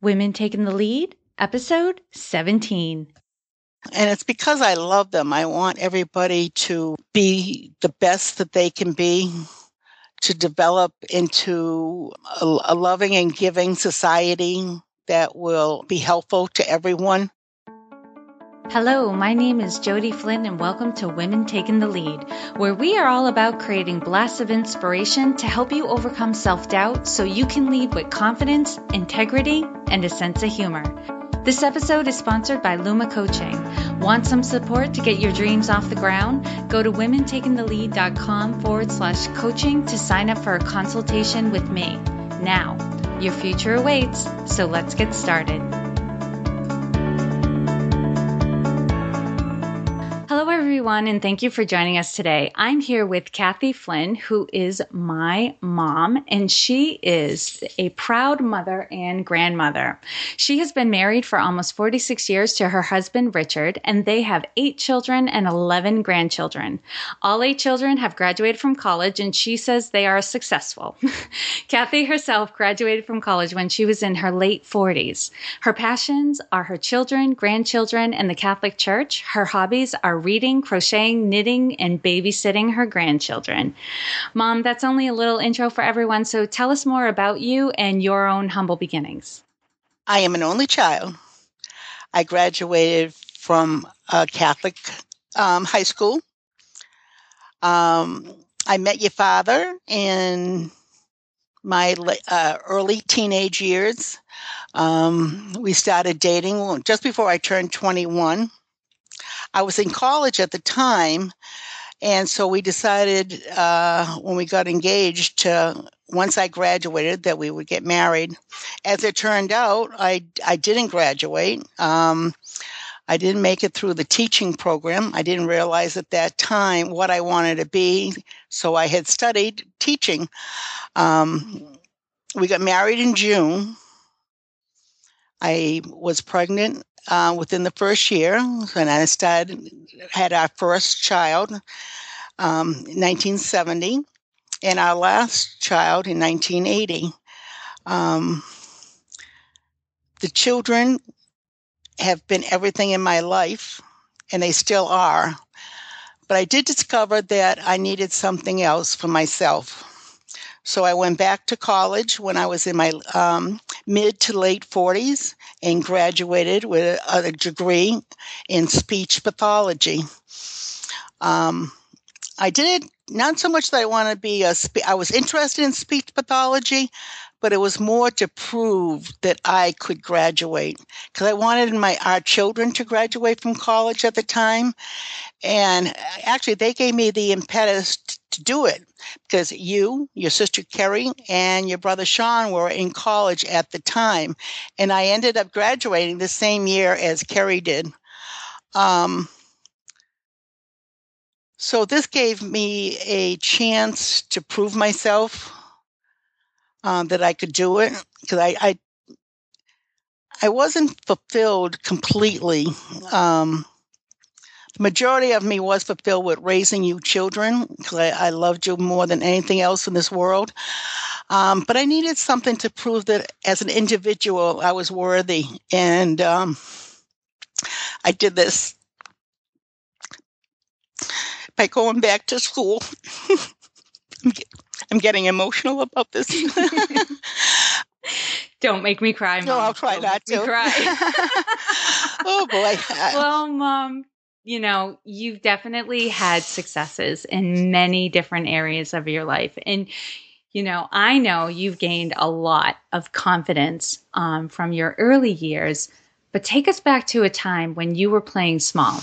Women Taking the Lead, episode 17. And it's because I love them. I want everybody to be the best that they can be, to develop into a, loving and giving society that will be helpful to everyone. Hello, my name is Jody Flynn, and welcome to Women Taking the Lead, where we are all about creating blasts of inspiration to help you overcome self doubt so you can lead with confidence, integrity, and a sense of humor. This episode is sponsored by Luma Coaching. Want some support to get your dreams off the ground? Go to womentakingthelead.com forward slash coaching to sign up for a consultation with me. Now, your future awaits, so let's get started. Everyone, and thank you for joining us today. I'm here with Kathy Flynn, who is my mom, and she is a proud mother and grandmother. She has been married for almost 46 years to her husband, Richard, and they have eight children and 11 grandchildren. All eight children have graduated from college, and she says they are successful. Kathy herself graduated from college when she was in her late 40s. Her passions are her children, grandchildren, and the Catholic Church. Her hobbies are reading, crocheting, knitting, and babysitting her grandchildren. Mom, that's only a little intro for everyone, so tell us more about you and your own humble beginnings. I am an only child. I graduated from a Catholic um, high school. Um, I met your father in my uh, early teenage years. Um, we started dating just before I turned 21. I was in college at the time, and so we decided uh, when we got engaged to once I graduated that we would get married. As it turned out, I I didn't graduate. Um, I didn't make it through the teaching program. I didn't realize at that time what I wanted to be, so I had studied teaching. Um, we got married in June. I was pregnant uh, within the first year, and I started had our first child, um, 1970, and our last child in 1980. Um, the children have been everything in my life, and they still are. But I did discover that I needed something else for myself. So I went back to college when I was in my um, mid to late 40s and graduated with a, degree in speech pathology. Um, I did it not so much that I want to be a, spe- I was interested in speech pathology, but it was more to prove that I could graduate because I wanted my our children to graduate from college at the time, and actually they gave me the impetus to do it because you, your sister Kerry, and your brother Sean were in college at the time, and I ended up graduating the same year as Kerry did. Um, so this gave me a chance to prove myself um, that I could do it because I, I, I wasn't fulfilled completely. Um, the majority of me was fulfilled with raising you children because I, I, loved you more than anything else in this world. Um, but I needed something to prove that as an individual I was worthy, and um, I did this by going back to school. I'm getting emotional about this. Don't make me cry, Mom. No, I'll try Don't not to. cry. oh boy. well, Mom, you know, you've definitely had successes in many different areas of your life. And, you know, I know you've gained a lot of confidence um, from your early years, but take us back to a time when you were playing small,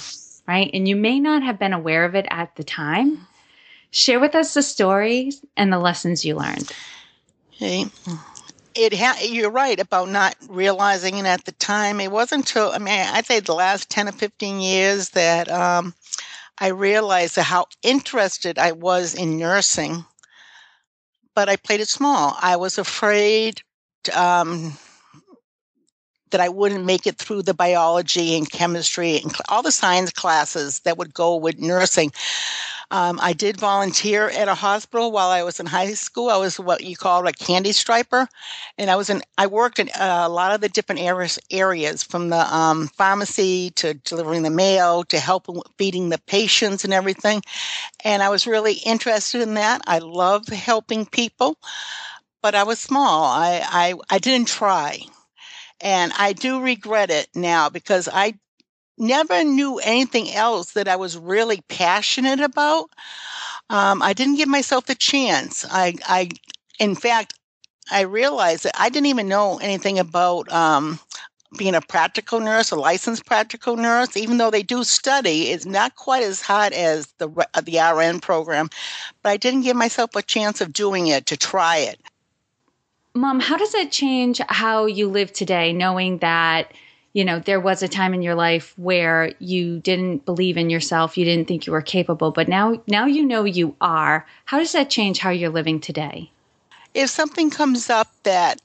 right? And you may not have been aware of it at the time. Share with us the stories and the lessons you learned. It ha- you're right about not realizing it at the time. It wasn't until I mean I'd say the last ten or fifteen years that um, I realized how interested I was in nursing, but I played it small. I was afraid um, that I wouldn't make it through the biology and chemistry and all the science classes that would go with nursing. Um, I did volunteer at a hospital while I was in high school. I was what you call a candy striper, and I was in. I worked in a lot of the different areas, areas from the um, pharmacy to delivering the mail to helping feeding the patients and everything. And I was really interested in that. I love helping people, but I was small. I I, I didn't try. And I do regret it now because I never knew anything else that I was really passionate about. Um, I didn't give myself a chance. I, I, in fact, I realized that I didn't even know anything about um, being a practical nurse, a licensed practical nurse. Even though they do study, it's not quite as hot as the the RN program. But I didn't give myself a chance of doing it to try it. Mom, how does it change how you live today, knowing that? You know, there was a time in your life where you didn't believe in yourself, you didn't think you were capable, but now now you know you are. How does that change how you're living today? If something comes up that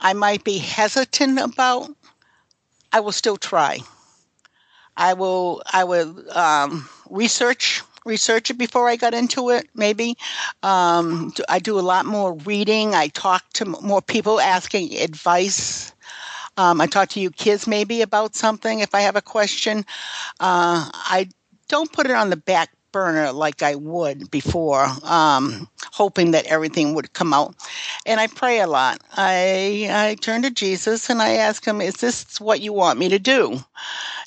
I might be hesitant about, I will still try. I will I will um, research research it before I got into it. Maybe um, I do a lot more reading. I talk to more people asking advice um, I talk to you kids maybe about something if I have a question. Uh, I don't put it on the back burner like I would before, um, hoping that everything would come out. And I pray a lot. I I turn to Jesus and I ask him, "Is this what you want me to do?"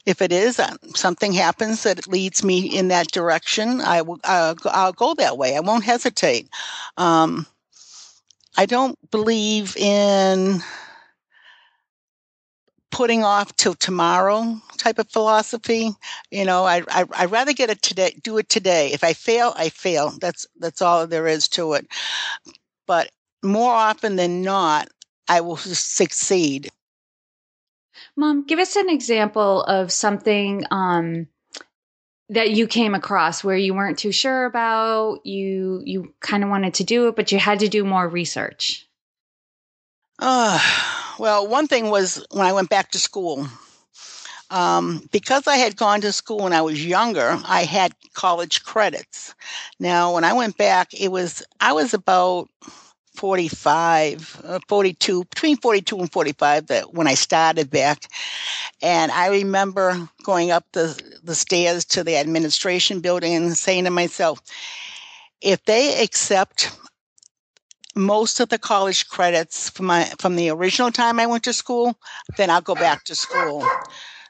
If it is, uh, something happens that leads me in that direction, I will. I'll, I'll go that way. I won't hesitate. Um, I don't believe in putting off till tomorrow type of philosophy. You know, I, I I'd rather get it today, do it today. If I fail, I fail. That's that's all there is to it. But more often than not, I will succeed. Mom, give us an example of something um, that you came across where you weren't too sure about. You you kind of wanted to do it, but you had to do more research. Uh, well, one thing was when I went back to school. Um, because I had gone to school when I was younger, I had college credits. Now, when I went back, it was I was about 45, uh, 42, between 42 and 45 that when I started back. And I remember going up the, the stairs to the administration building and saying to myself, if they accept most of the college credits from my from the original time I went to school, then I'll go back to school.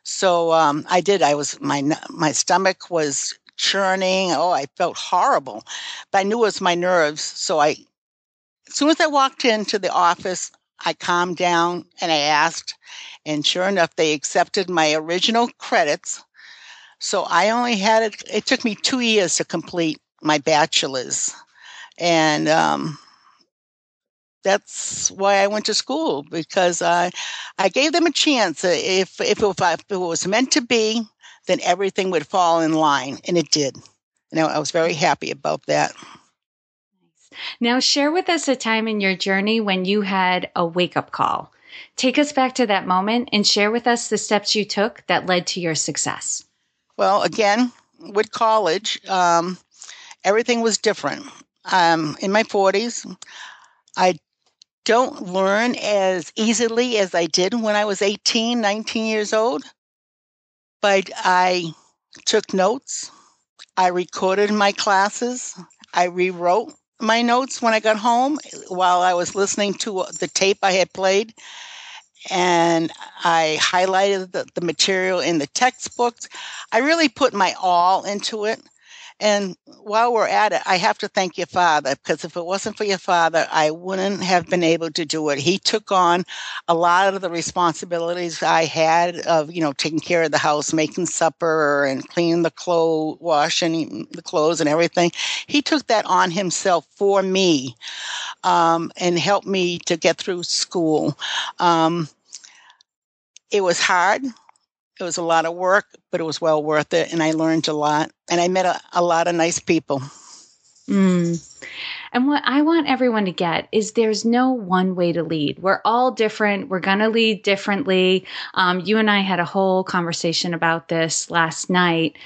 So um, I did. I was my my stomach was churning. Oh, I felt horrible, but I knew it was my nerves. So I, as soon as I walked into the office, I calmed down and I asked, and sure enough, they accepted my original credits. So I only had it. It took me two years to complete my bachelor's, and um, that's why I went to school because I I gave them a chance. If if it, if it was meant to be, then everything would fall in line, and it did. And I was very happy about that. Now, share with us a time in your journey when you had a wake up call. Take us back to that moment and share with us the steps you took that led to your success. Well, again, with college, um, everything was different. Um, in my 40s, I don't learn as easily as I did when I was 18, 19 years old. But I took notes. I recorded my classes. I rewrote my notes when I got home while I was listening to the tape I had played. And I highlighted the, the material in the textbooks. I really put my all into it. And while we're at it, I have to thank your father because if it wasn't for your father, I wouldn't have been able to do it. He took on a lot of the responsibilities I had of, you know, taking care of the house, making supper and cleaning the clothes, washing the clothes and everything. He took that on himself for me um, and helped me to get through school. Um, it was hard. It was a lot of work, but it was well worth it. And I learned a lot. And I met a, a lot of nice people. Mm. And what I want everyone to get is there's no one way to lead. We're all different. We're going to lead differently. Um, you and I had a whole conversation about this last night.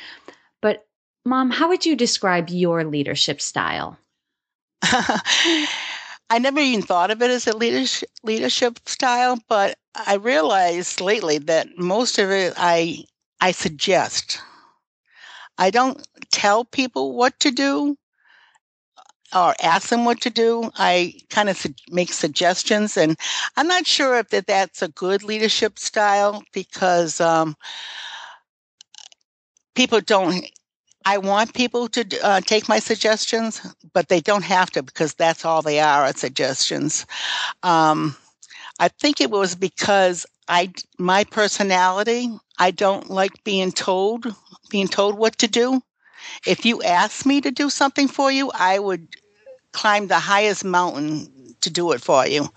But Mom, how would you describe your leadership style? I never even thought of it as a leadership leadership style, but I realized lately that most of it I I suggest. I don't tell people what to do or ask them what to do. I kind of su- make suggestions, and I'm not sure if that that's a good leadership style because um, people don't. I want people to uh, take my suggestions, but they don't have to because that's all they are, are suggestions. Um, I think it was because I my personality. I don't like being told being told what to do. If you ask me to do something for you, I would climb the highest mountain to do it for you.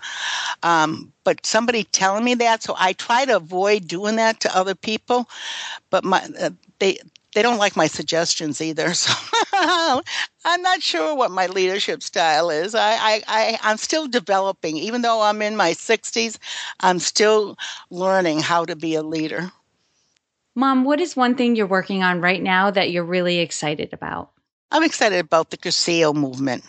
Um, but somebody telling me that, so I try to avoid doing that to other people. But my uh, they they don't like my suggestions either. So I'm not sure what my leadership style is. I, I, I I'm still developing, even though I'm in my 60s. I'm still learning how to be a leader. Mom, what is one thing you're working on right now that you're really excited about? I'm excited about the Cursillo movement.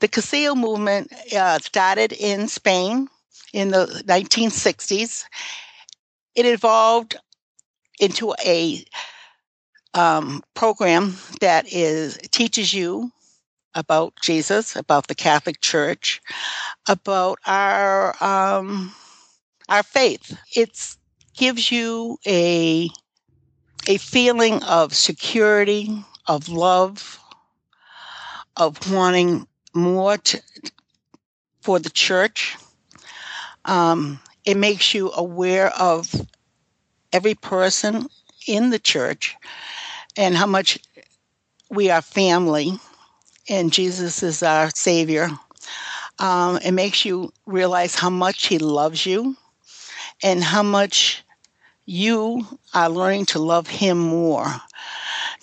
The Cursillo movement uh, started in Spain in the 1960s. It evolved into a um, program that is teaches you about Jesus, about the Catholic Church, about our um, our faith. It gives you a a feeling of security, of love, of wanting more to, for the church. Um, it makes you aware of every person in the church and how much we are family and Jesus is our Savior. Um, it makes you realize how much He loves you and how much you are learning to love Him more,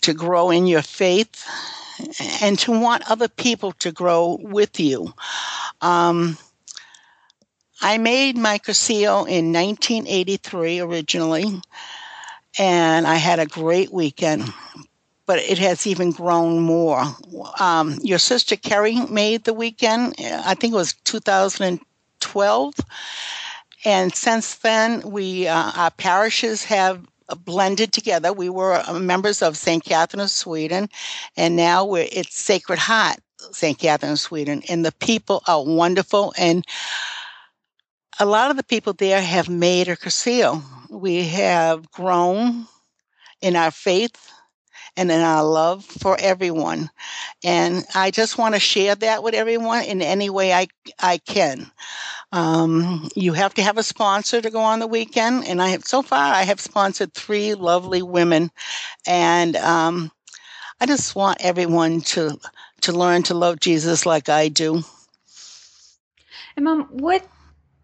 to grow in your faith, and to want other people to grow with you. Um, I made my Cursillo in 1983 originally, and I had a great weekend. But it has even grown more. Um, your sister Kerry made the weekend. I think it was 2012 and since then, we uh, our parishes have blended together. We were uh, members of St. Catherine of Sweden, and now we're it's Sacred Heart St. Catherine of Sweden, and the people are wonderful. And a lot of the people there have made a Cursillo. We have grown in our faith and in our love for everyone. And I just want to share that with everyone in any way I, I can. Um, you have to have a sponsor to go on the weekend, and I have so far I have sponsored three lovely women, and um, I just want everyone to to learn to love Jesus like I do. And mom, what?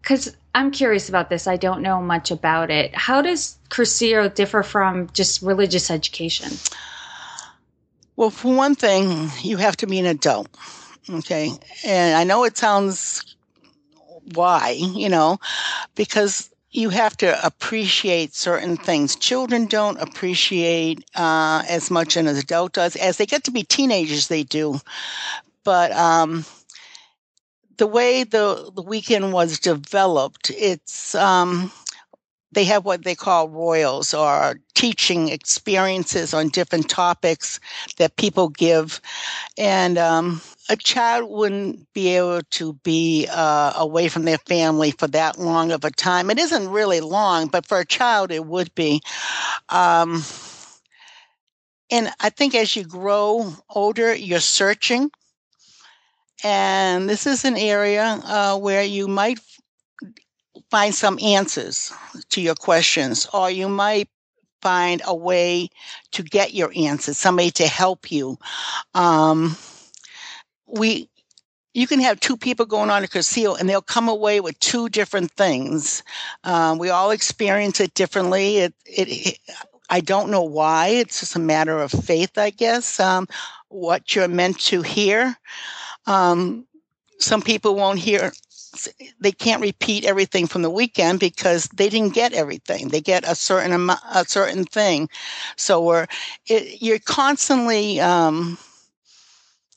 Because I'm curious about this. I don't know much about it. How does Cursillo differ from just religious education? Well, for one thing, you have to be an adult. Okay. And I know it sounds why, you know, because you have to appreciate certain things. Children don't appreciate uh, as much as an adult does. As they get to be teenagers, they do. But um, the way the, the weekend was developed, it's um, they have what they call rollos or teaching experiences on different topics that people give, and um, a child wouldn't be able to be uh, away from their family for that long of a time. It isn't really long, but for a child, it would be. Um, and I think as you grow older, you're searching. And this is an area uh, where you might find some answers to your questions, or you might find a way to get your answers, somebody to help you. Um, we you can have two people going on a Cursillo and they'll come away with two different things. Um, we all experience it differently. It, it, it, I don't know why. It's just a matter of faith, I guess. Um, what you're meant to hear. Um, some people won't hear they can't repeat everything from the weekend because they didn't get everything. They get a certain amount, a certain thing. So we're it, you're constantly um,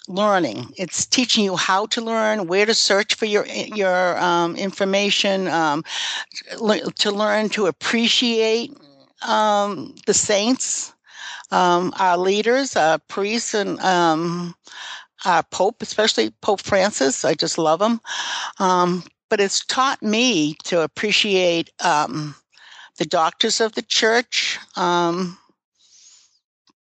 learning. It's teaching you how to learn, where to search for your your um, information, um, to learn to appreciate um, the saints, um, our leaders, our priests, and um, our Pope, especially Pope Francis. I just love him. Um, but it's taught me to appreciate the doctors of the church. Um,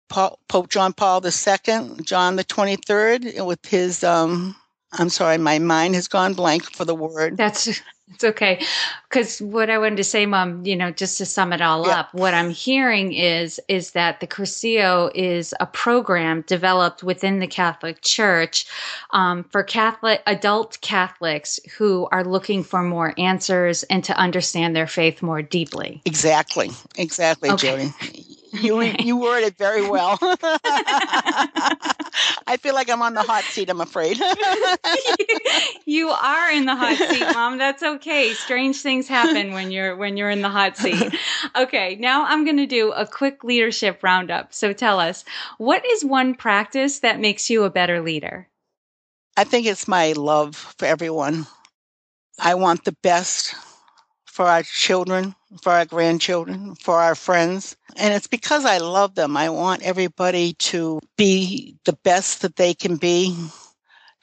Paul, Pope John Paul II, John the 23rd, with his, um, I'm sorry, my mind has gone blank for the word. That's it's okay. Because what I wanted to say, Mom, you know, just to sum it all yeah. up, what I'm hearing is is that the Cursillo is a program developed within the Catholic Church um, for Catholic adult Catholics who are looking for more answers and to understand their faith more deeply. Exactly. Exactly, okay. Jody. You you worded it very well. I feel like I'm on the hot seat. I'm afraid. you are in the hot seat, Mom. That's okay. Strange things happen when you're when you're in the hot seat. Okay, now I'm going to do a quick leadership roundup. So tell us, what is one practice that makes you a better leader? I think it's my love for everyone. I want the best for our children, for our grandchildren, for our friends. And it's because I love them. I want everybody to be the best that they can be,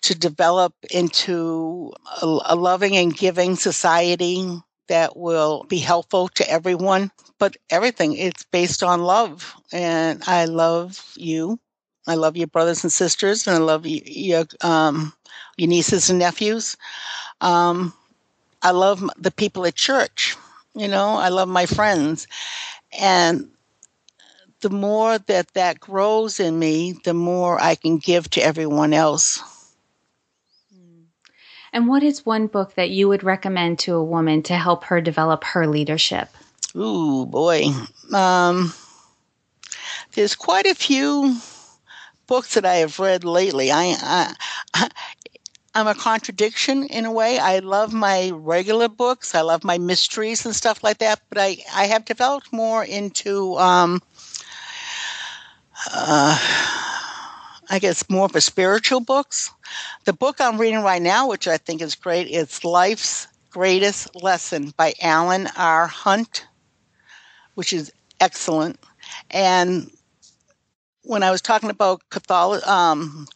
to develop into a, a loving and giving society that will be helpful to everyone. But everything, it's based on love. And I love you. I love your brothers and sisters, and I love your, um, your nieces and nephews. Um, I love the people at church. You know, I love my friends. And the more that that grows in me, the more I can give to everyone else. Hmm. And what is one book that you would recommend to a woman to help her develop her leadership? Ooh, boy. Um, there's quite a few books that I have read lately. I, I, I'm a contradiction in a way. I love my regular books. I love my mysteries and stuff like that. But I, I have developed more into, um, uh, I guess, more of a spiritual books. The book I'm reading right now, which I think is great, it's Life's Greatest Lesson by Alan R. Hunt, which is excellent. And when I was talking about Catholic, um,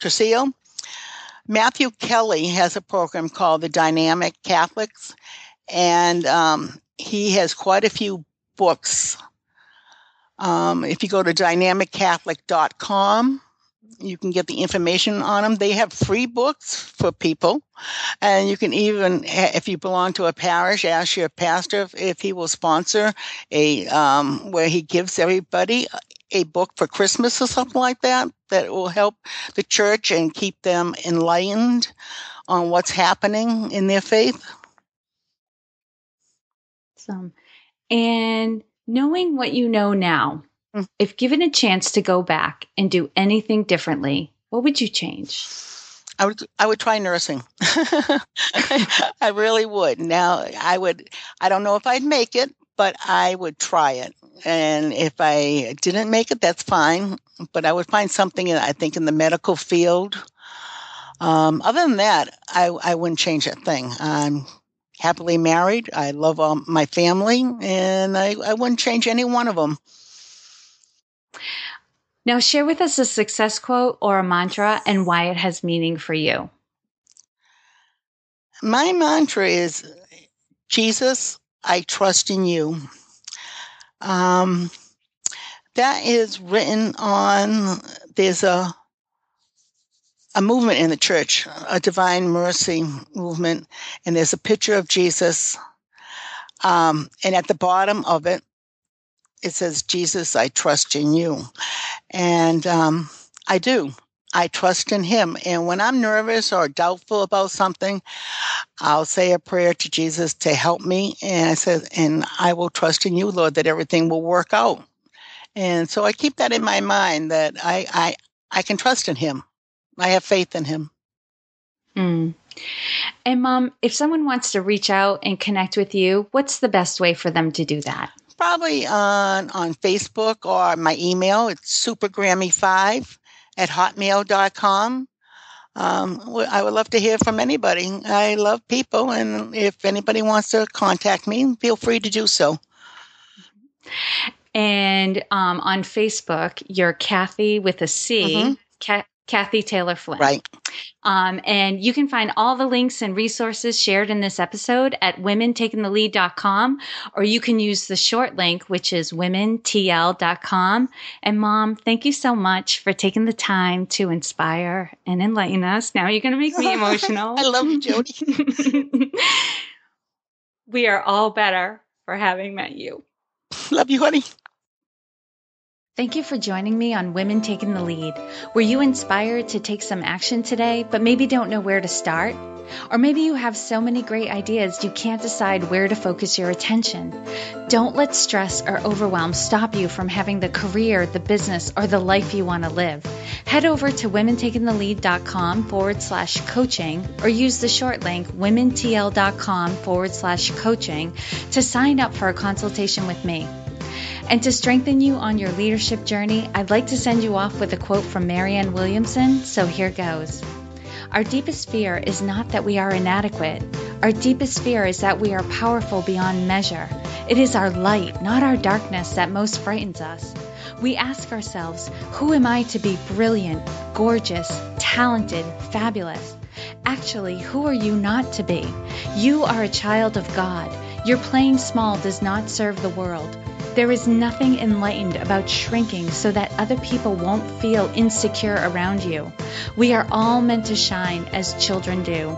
Matthew Kelly has a program called the Dynamic Catholics, and um, he has quite a few books. Um, if you go to dynamiccatholic.com, you can get the information on them. They have free books for people. And you can even, if you belong to a parish, ask your pastor if he will sponsor a, um, where he gives everybody a book for Christmas or something like that that will help the church and keep them enlightened on what's happening in their faith. Awesome. And knowing what you know now, mm. if given a chance to go back and do anything differently, what would you change? I would I would try nursing. I really would. Now I would I don't know if I'd make it, but I would try it. And if I didn't make it, that's fine. But I would find something, I think, in the medical field. Um, other than that, I, I wouldn't change a thing. I'm happily married. I love all my family, and I, I wouldn't change any one of them. Now, share with us a success quote or a mantra and why it has meaning for you. My mantra is Jesus, I trust in you. Um, that is written on, there's a, a movement in the church, a divine mercy movement, and there's a picture of Jesus. Um, and at the bottom of it, it says, Jesus, I trust in you. And um, I do. I trust in him. And when I'm nervous or doubtful about something, I'll say a prayer to Jesus to help me. And I said, and I will trust in you, Lord, that everything will work out. And so I keep that in my mind that I, I, I can trust in him. I have faith in him. Mm, And mom, if someone wants to reach out and connect with you, what's the best way for them to do that? Probably on on Facebook or my email. It's supergrammy5 at hotmail.com. Um, I would love to hear from anybody. I love people, and if anybody wants to contact me, feel free to do so. And um, on Facebook, you're Kathy with a C, mm-hmm. Kathy Taylor Flynn. Right. Um, and you can find all the links and resources shared in this episode at womentakingthelead.com, or you can use the short link, which is womentl.com. And mom, thank you so much for taking the time to inspire and enlighten us. Now you're going to make me emotional. I love you, Jody. we are all better for having met you. Love you, honey. Thank you for joining me on Women Taking the Lead. Were you inspired to take some action today, but maybe don't know where to start? Or maybe you have so many great ideas you can't decide where to focus your attention. Don't let stress or overwhelm stop you from having the career, the business, or the life you want to live. Head over to womentakingthelead.com forward slash coaching or use the short link womentl.com forward slash coaching to sign up for a consultation with me. And to strengthen you on your leadership journey, I'd like to send you off with a quote from Marianne Williamson, so here goes. Our deepest fear is not that we are inadequate. Our deepest fear is that we are powerful beyond measure. It is our light, not our darkness, that most frightens us. We ask ourselves, who am I to be brilliant, gorgeous, talented, fabulous? Actually, who are you not to be? You are a child of God. Your playing small does not serve the world. There is nothing enlightened about shrinking so that other people won't feel insecure around you. We are all meant to shine as children do.